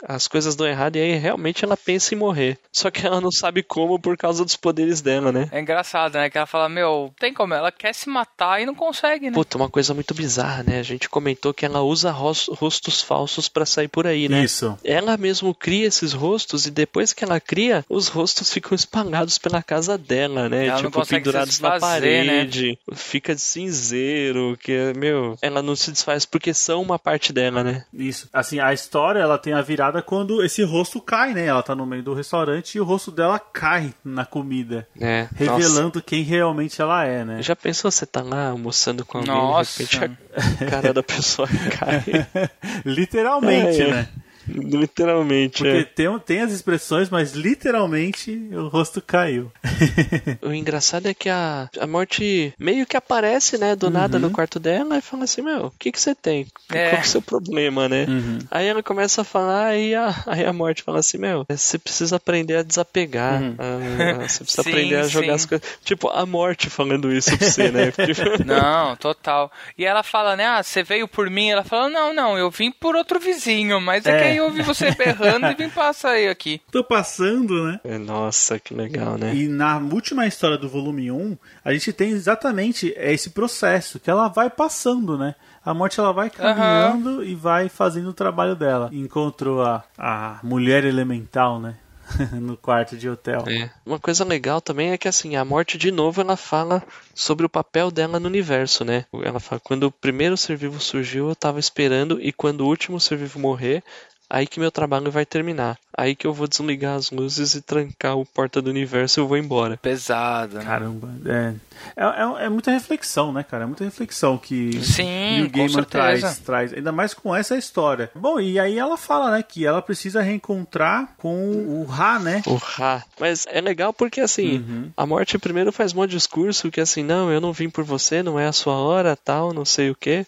as coisas dão errado e aí realmente ela pensa em morrer. Só que ela não sabe como por causa dos poderes dela, né? É engraçado, né? Que ela fala, meu, tem como? Ela quer se matar e não consegue, né? Puta, uma coisa muito bizarra, né? A gente comentou que ela usa ros- rostos falsos pra sair por aí, né? Isso. Ela mesmo cria esses rostos e depois que ela cria, os rostos ficam espalhados pela casa dela, né? Ela não tipo, consegue se pendurados na desfazer, né? parede. Fica de cinzeiro, que, meu, ela não se desfaz porque são uma parte dela, né? Isso. Assim, a história ela tem a virada quando esse rosto cai, né? Ela tá no meio do restaurante e o rosto dela cai na comida, É. revelando quem realmente ela é, né? Já pensou você tá lá almoçando com alguém Nossa. e de repente a cara da pessoa cai? Literalmente, É, é. né? Literalmente, Porque é. tem, tem as expressões, mas literalmente o rosto caiu. O engraçado é que a, a morte meio que aparece, né, do nada no quarto dela e fala assim, meu, o que que você tem? É. Qual que é o seu problema, né? Uhum. Aí ela começa a falar e a, aí a morte fala assim, meu, você precisa aprender a desapegar. Uhum. a- a- você precisa Sim, aprender a jogar sim. as coisas. Tipo, a morte falando isso pra você, né? Tipo, Não, total. E ela fala, né? Ah, você veio por mim? Ela fala, não, não, eu vim por outro vizinho, mas é, É. que aí eu ouvi você berrando e vim passar aí aqui. Tô passando, né? É, Nossa, que legal, né? E na última história do volume 1, a gente tem exatamente esse processo, que ela vai passando, né? A morte ela vai caminhando e vai fazendo o trabalho dela. Encontrou a, a mulher elemental, né? no quarto de hotel. É. Uma coisa legal também é que assim, a morte de novo ela fala sobre o papel dela no universo, né? Ela fala, quando o primeiro ser vivo surgiu, eu tava esperando, e quando o último ser vivo morrer, aí que meu trabalho vai terminar. Aí que eu vou desligar as luzes e trancar o porta do universo e eu vou embora. Pesado. né? Caramba, é, é, é, é muita reflexão, né, cara? É muita reflexão que Sim, Gaiman certeza. traz, traz, ainda mais com essa história. Bom, e aí ela fala, né, que ela precisa reencontrar com o Ra, né? O Ra. Mas é legal porque assim, Uhum. a morte primeiro faz um discurso que assim, não, eu não vim por você, não é a sua hora, tal, não sei o quê.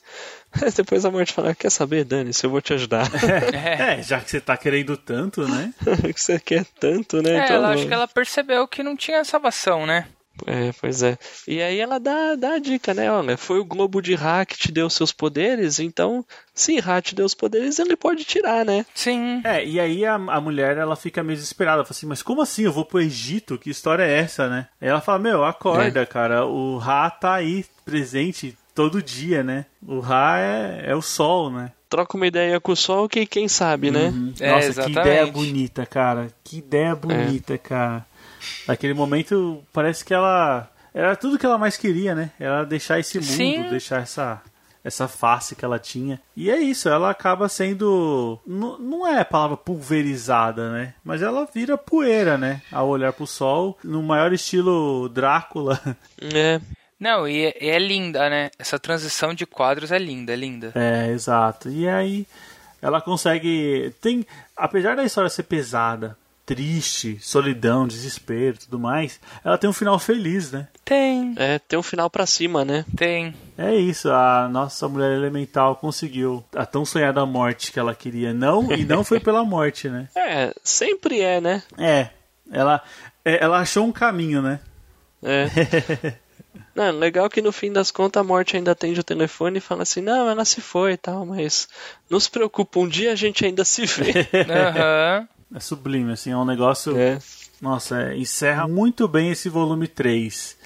Depois a morte fala, quer saber, Dani, se eu vou te ajudar. É, já que você tá querendo tanto, né? que você quer tanto, né? É, Então, ela acho que ela percebeu que não tinha salvação, né? É, pois é. E aí ela dá, dá a dica, né? Olha, foi o Globo de Ra que te deu seus poderes, então, se Ra te deu os poderes, ele pode tirar, né? Sim. É, e aí a, a mulher, ela fica meio desesperada, fala assim, mas como assim? Eu vou pro Egito? Que história é essa, né? Aí ela fala, meu, acorda, cara, o Ra tá aí, presente todo dia, né? O Ra é, é o sol, né? Troca uma ideia com o Sol que quem sabe, né? É, Nossa, que ideia bonita, cara. Que ideia bonita, cara. Naquele momento, parece que ela. Era tudo que ela mais queria, né? Era deixar esse mundo, Sim. deixar essa. Essa face que ela tinha. E é isso, ela acaba sendo. n- Não é a palavra pulverizada, né? Mas ela vira poeira, né? Ao olhar pro sol, no maior estilo Drácula. É. Não, e é, é linda, né? Essa transição de quadros é linda, é linda. É, exato. E aí ela consegue. Tem. Apesar da história ser pesada, triste, solidão, desespero e tudo mais, ela tem um final feliz, né? Tem, É, tem um final pra cima, né? tem. É isso, a nossa mulher elemental conseguiu a tão sonhada morte que ela queria. Não, e não foi pela morte, né? É, sempre é, né? É, ela, é, ela achou um caminho, né? É. Não, legal que no fim das contas a morte ainda atende o telefone e fala assim, não, ela se foi e tal, mas não se preocupa, um dia a gente ainda se vê. Aham. É sublime, assim, é um negócio. é. Nossa, é, encerra muito bem esse volume 3.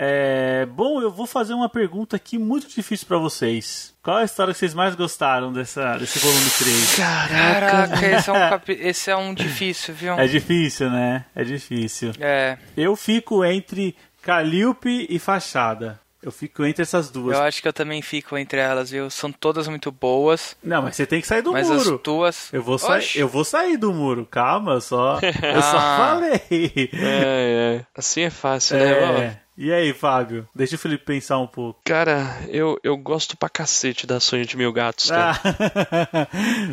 É, bom, eu vou fazer uma pergunta aqui muito difícil pra vocês. Qual é a história que vocês mais gostaram dessa, desse volume 3? Caraca, esse é, um capi... esse é um difícil, viu? É difícil, né? É difícil. É, Eu fico entre Calíope e Fachada. Eu fico entre essas duas. eu acho que eu também fico entre elas, viu? São todas muito boas, Não, mas você tem que sair do mas muro. as tuas... Eu vou, sair, eu vou sair do muro, calma, eu só, eu só Ah. falei. É, é. Assim é fácil, né? É. E aí, Fábio? Deixa o Felipe pensar um pouco. Cara, eu, eu gosto pra cacete da Sonho de Mil Gatos, cara. Ah.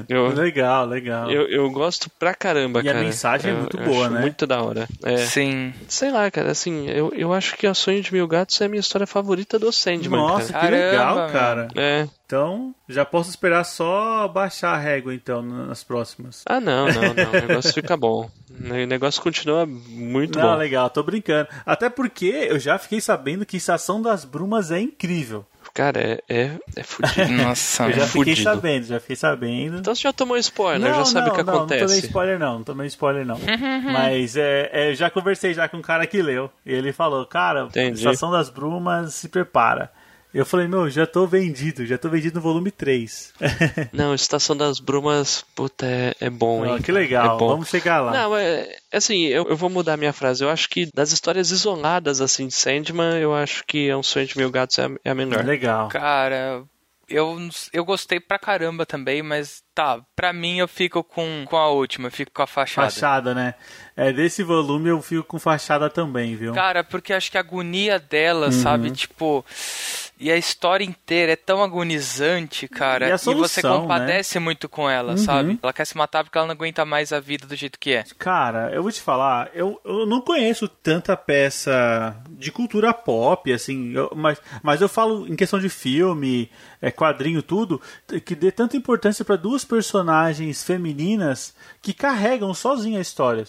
Eu- legal, legal. Eu, eu gosto pra caramba, E a cara. mensagem é Eu- muito eu boa, né? Muito da hora. É. Sim. Sei lá, cara, assim, eu, eu acho que a Sonho de Mil Gatos é a minha história favorita do Sandman, Nossa, cara. que Caramba, legal, cara. É. Então, já posso esperar só baixar a régua, então, nas próximas. Ah, não, não, não. O negócio fica bom. O negócio continua muito Não, bom. legal, tô brincando. Até porque eu já fiquei sabendo que Estação das Brumas é incrível. Cara, é, é, é fudido. Nossa, Eu já fiquei fudido. sabendo, já fiquei sabendo. Então você já tomou spoiler, já sabe o que não, Não, acontece. não tomei spoiler não, não tomei spoiler não. Mas é, é, já conversei já com um cara que leu. E ele falou, cara, Entendi. Estação das Brumas, se prepara. Eu falei, meu, já tô vendido, já tô vendido no volume 3. Não, Estação das Brumas, puta, é, é bom, hein? que legal, É bom. vamos chegar lá. Não, é, assim, eu, eu vou mudar minha frase. Eu acho que das histórias isoladas, assim, de Sandman, eu acho que é um sonho de mil gatos é a, é a melhor. Legal. Cara, eu, eu gostei pra caramba também, mas Tá, pra mim eu fico com, com a última, eu fico com a fachada. Fachada, né? É, desse volume eu fico com fachada também, viu? Cara, porque acho que a agonia dela, sabe? Tipo. E a história inteira é tão agonizante, cara. E a você solução, compadece muito com ela, Uhum. sabe? Ela quer se matar porque ela não aguenta mais a vida do jeito que é. Cara, eu vou te falar, eu, eu não conheço tanta peça de cultura pop, assim, eu- mas, mas eu falo em questão de filme, é, quadrinho, tudo, que dê tanta importância para duas personagens femininas que carregam sozinhas a história.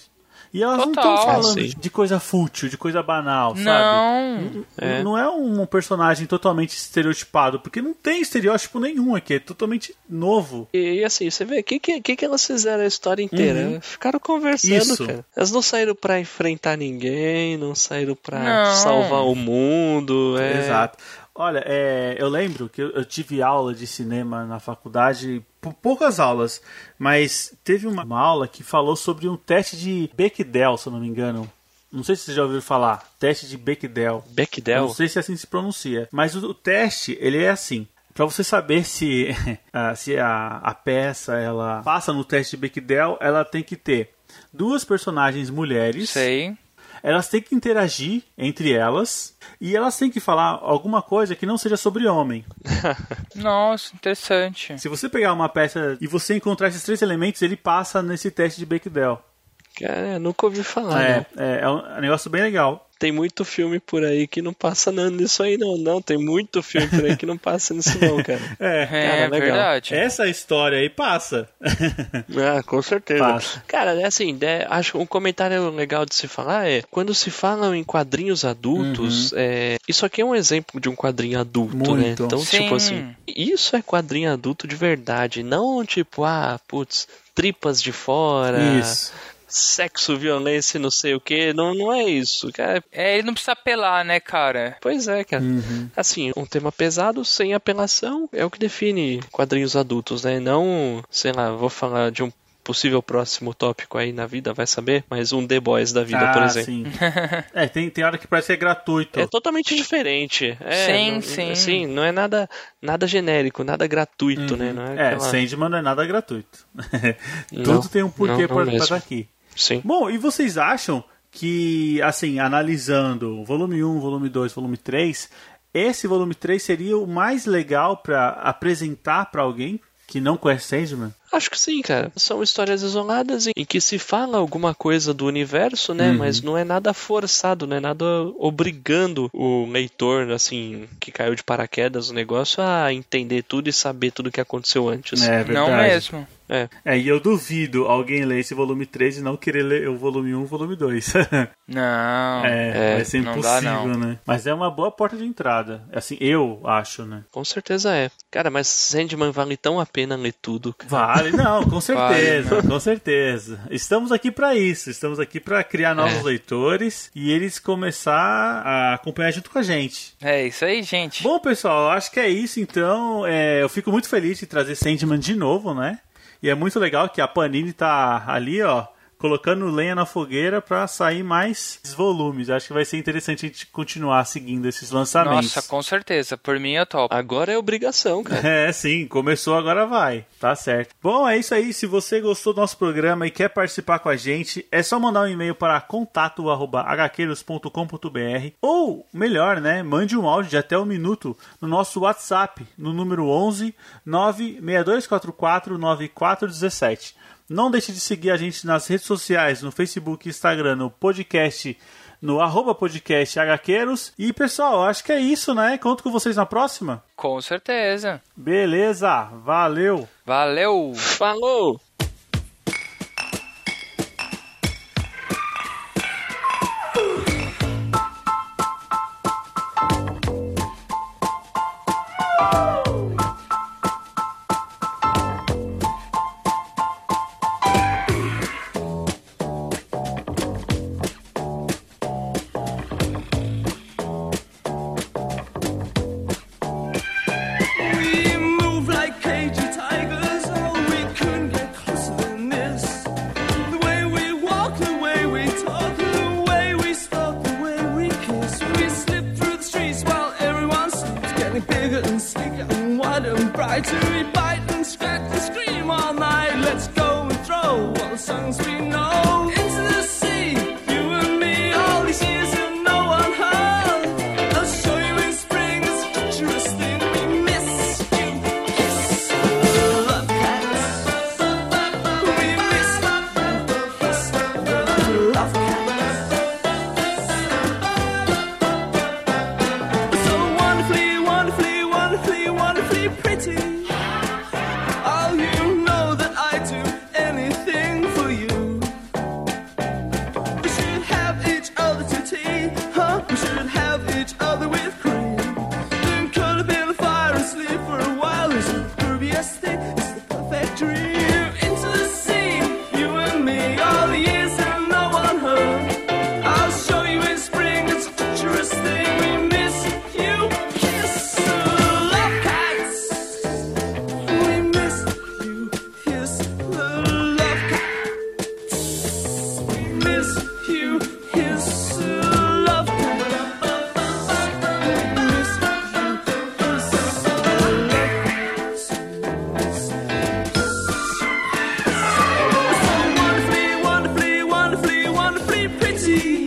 E elas não Total. estão falando Sim. de coisa fútil, de coisa banal, sabe? Não. É. Não é um personagem totalmente estereotipado, porque não tem estereótipo nenhum aqui, é totalmente novo. E, e assim, você vê, o que, que, que que elas fizeram a história inteira? Ficaram conversando, Uhum. Isso. cara. Elas não saíram pra enfrentar ninguém, não saíram pra Não. salvar o mundo. É... Exato. Olha, é, eu lembro que eu, eu tive aula de cinema na faculdade, poucas aulas, mas teve uma, uma aula que falou sobre um teste de Bechdel, se eu não me engano. Não sei se você já ouviu falar. Teste de Bechdel. Bechdel. Não sei se assim se pronuncia. Mas o, o teste, ele é assim. Pra você saber se, ah, se a, a peça ela passa no teste de Bechdel, ela tem que ter duas personagens mulheres Sei. Elas têm que interagir entre elas e elas têm que falar alguma coisa que não seja sobre homem. Nossa, interessante. Se você pegar uma peça e você encontrar esses três elementos, ele passa nesse teste de Bechdel. Cara, nunca ouvi falar. é, não. é, é um negócio bem legal. Tem muito filme por aí que não passa nisso aí, não. Não, tem muito filme por aí que não passa nisso, não, cara. É, É, legal. verdade. essa história aí passa. Ah, com certeza. Passa. Cara, é assim, é, acho um comentário legal de se falar é quando se falam em quadrinhos adultos, é, isso aqui é um exemplo de um quadrinho adulto, Muito. né? Então, Sim. tipo assim, isso é quadrinho adulto de verdade, não tipo, ah, putz, tripas de fora, Isso. Sexo, violência, e não sei o que. Não, não é isso, cara. É, ele não precisa apelar, né, cara? Pois é, cara. Uhum. Assim, um tema pesado sem apelação é o que define quadrinhos adultos, né? Não, sei lá, vou falar de um possível próximo tópico aí na vida, vai saber, mas um The Boys da vida, por Ah, exemplo. sim. é, tem, tem hora que parece que é gratuito. É totalmente diferente. É, Sim, não, sim. Assim, não é nada, nada genérico, nada gratuito, né? Não é, É, aquela- Sandman não é nada gratuito. Não, Tudo tem um porquê não, não pra estar aqui. Sim. Bom, e vocês acham que, assim, analisando volume 1, volume 2, volume 3, esse volume 3 seria o mais legal pra apresentar pra alguém que não conhece Sandman? Acho que sim, cara. São histórias isoladas em que se fala alguma coisa do universo, né? Uhum. Mas não é nada forçado, não é nada obrigando o leitor, assim, que caiu de paraquedas o negócio a entender tudo e saber tudo que aconteceu antes. É verdade. Não mesmo. É. É, e eu duvido alguém ler esse volume 3 e não querer ler o volume 1 e o volume 2. Não. é, É, vai ser não impossível, dá, não. né? Mas é uma boa porta de entrada. Assim, eu acho, né? Com certeza é. Cara, mas Sandman vale tão a pena ler tudo. cara. Vale, não, com certeza, Vale, com certeza. Estamos aqui pra isso, estamos aqui pra criar novos É. leitores e eles começar a acompanhar junto com a gente. É isso aí, gente. Bom, pessoal, acho que é isso então. É, eu fico muito feliz de trazer Sandman de novo, né? E é muito legal que a Panini tá ali, ó, colocando lenha na fogueira pra sair mais volumes. Acho que vai ser interessante a gente continuar seguindo esses lançamentos. Nossa, com certeza. Por mim eu topo. Agora é obrigação, cara. É, sim, começou, agora vai. Tá certo. Bom, é isso aí. Se você gostou do nosso programa e quer participar com a gente, é só mandar um e-mail para contato@hqueiros.com.br ou, melhor, né, mande um áudio de até um minuto no nosso WhatsApp, no número 11 96244 9417. Não deixe de seguir a gente nas redes sociais, no Facebook Instagram, no podcast no arroba podcast HQueiros. E pessoal, acho que é isso, né? Conto com vocês na próxima. Com certeza. Beleza, valeu! Valeu. Falou! see.